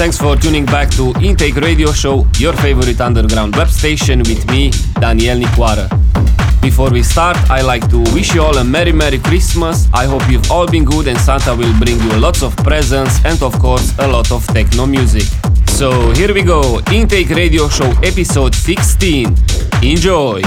thanks for tuning back to Intake Radio Show, your favorite underground web station with me, Daniel Nicoara. Before we start, I like to wish you all a Merry Merry Christmas. I hope you've all been good and Santa will bring you lots of presents and of course a lot of techno music. So here we go, Intake Radio Show episode 16. Enjoy!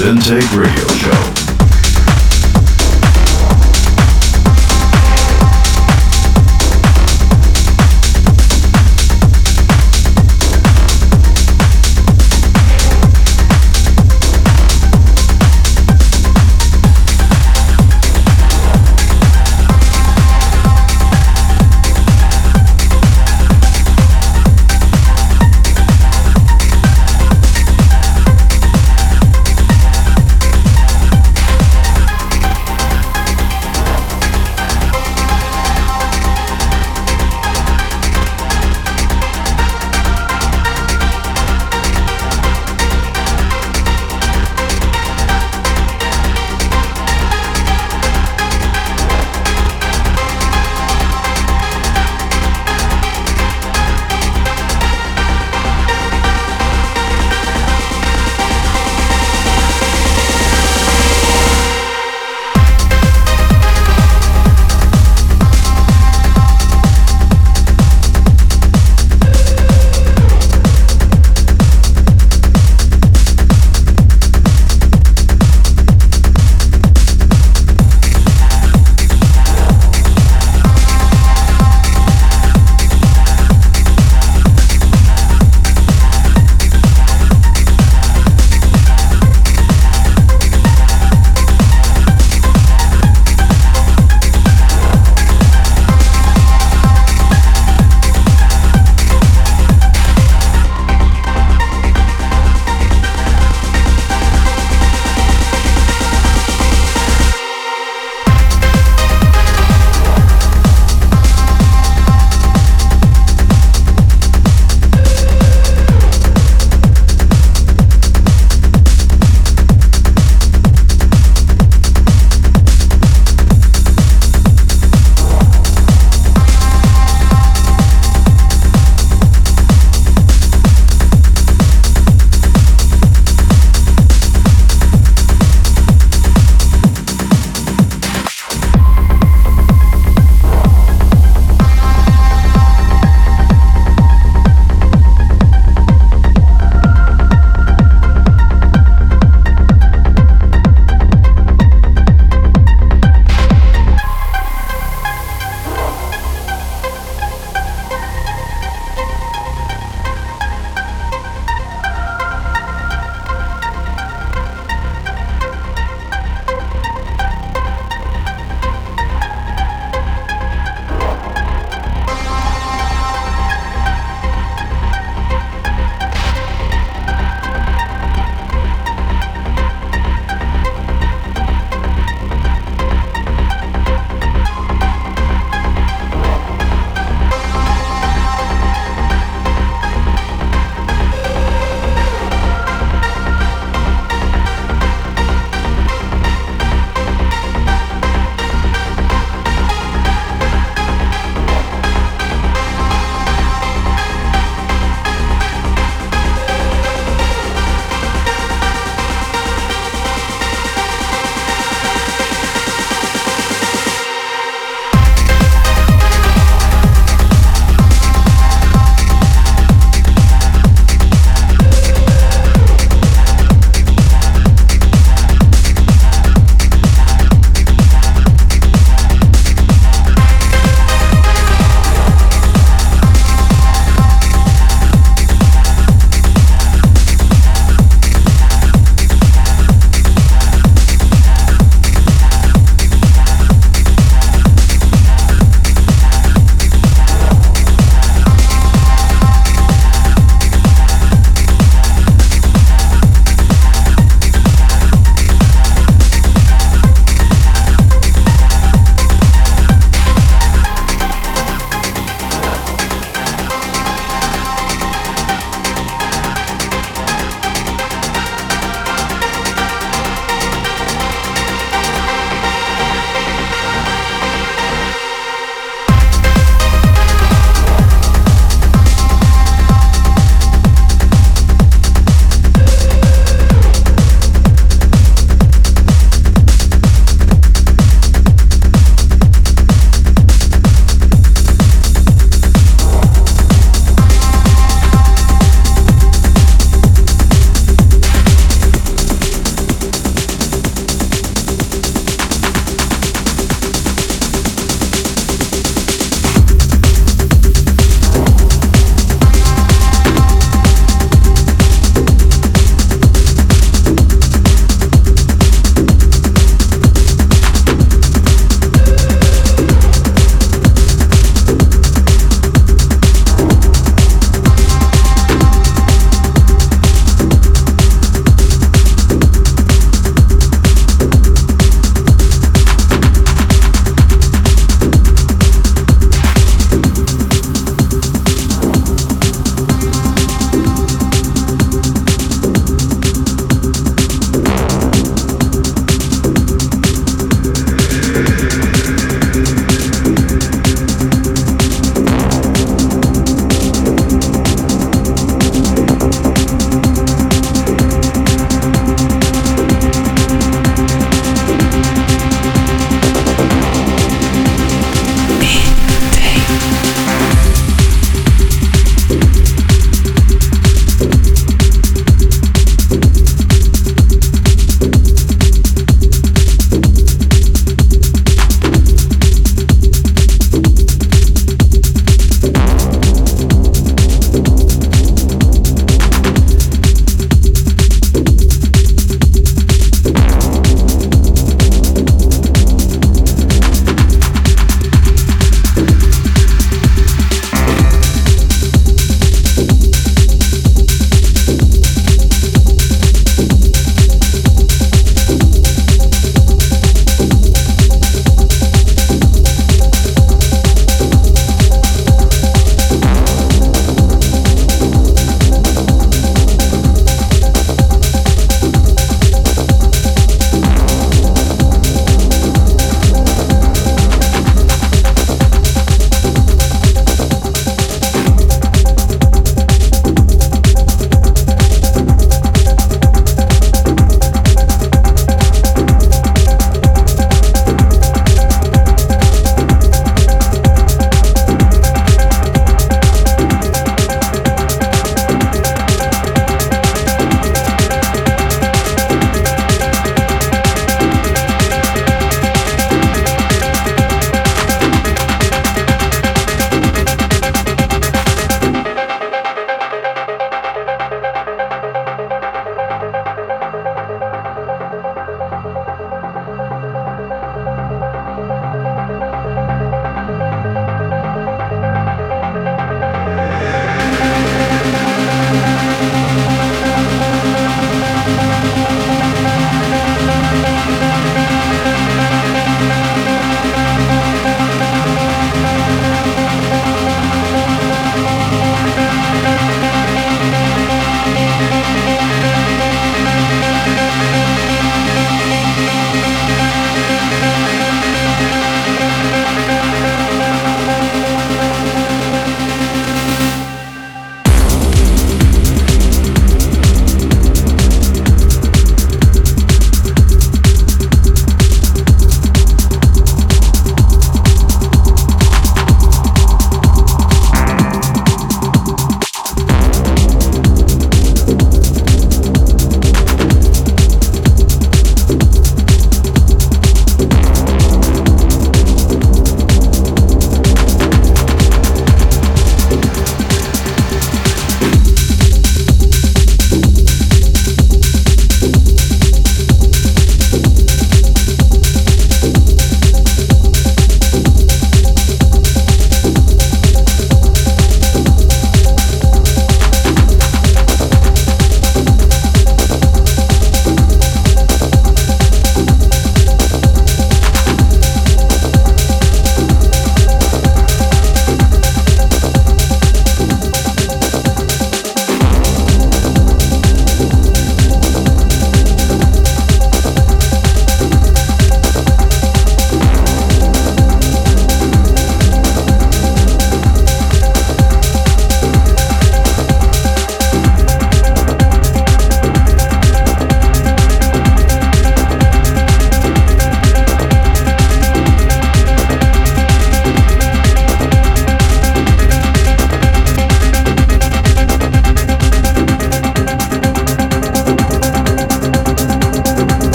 Intake Radio Show.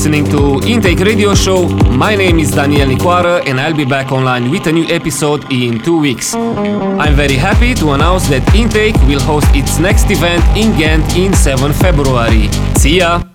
Listening to Intake Radio Show. My name is Daniel Nicoara and I'll be back online with a new episode in two weeks. I'm very happy to announce that Intake will host its next event in Ghent in 7 February. See ya!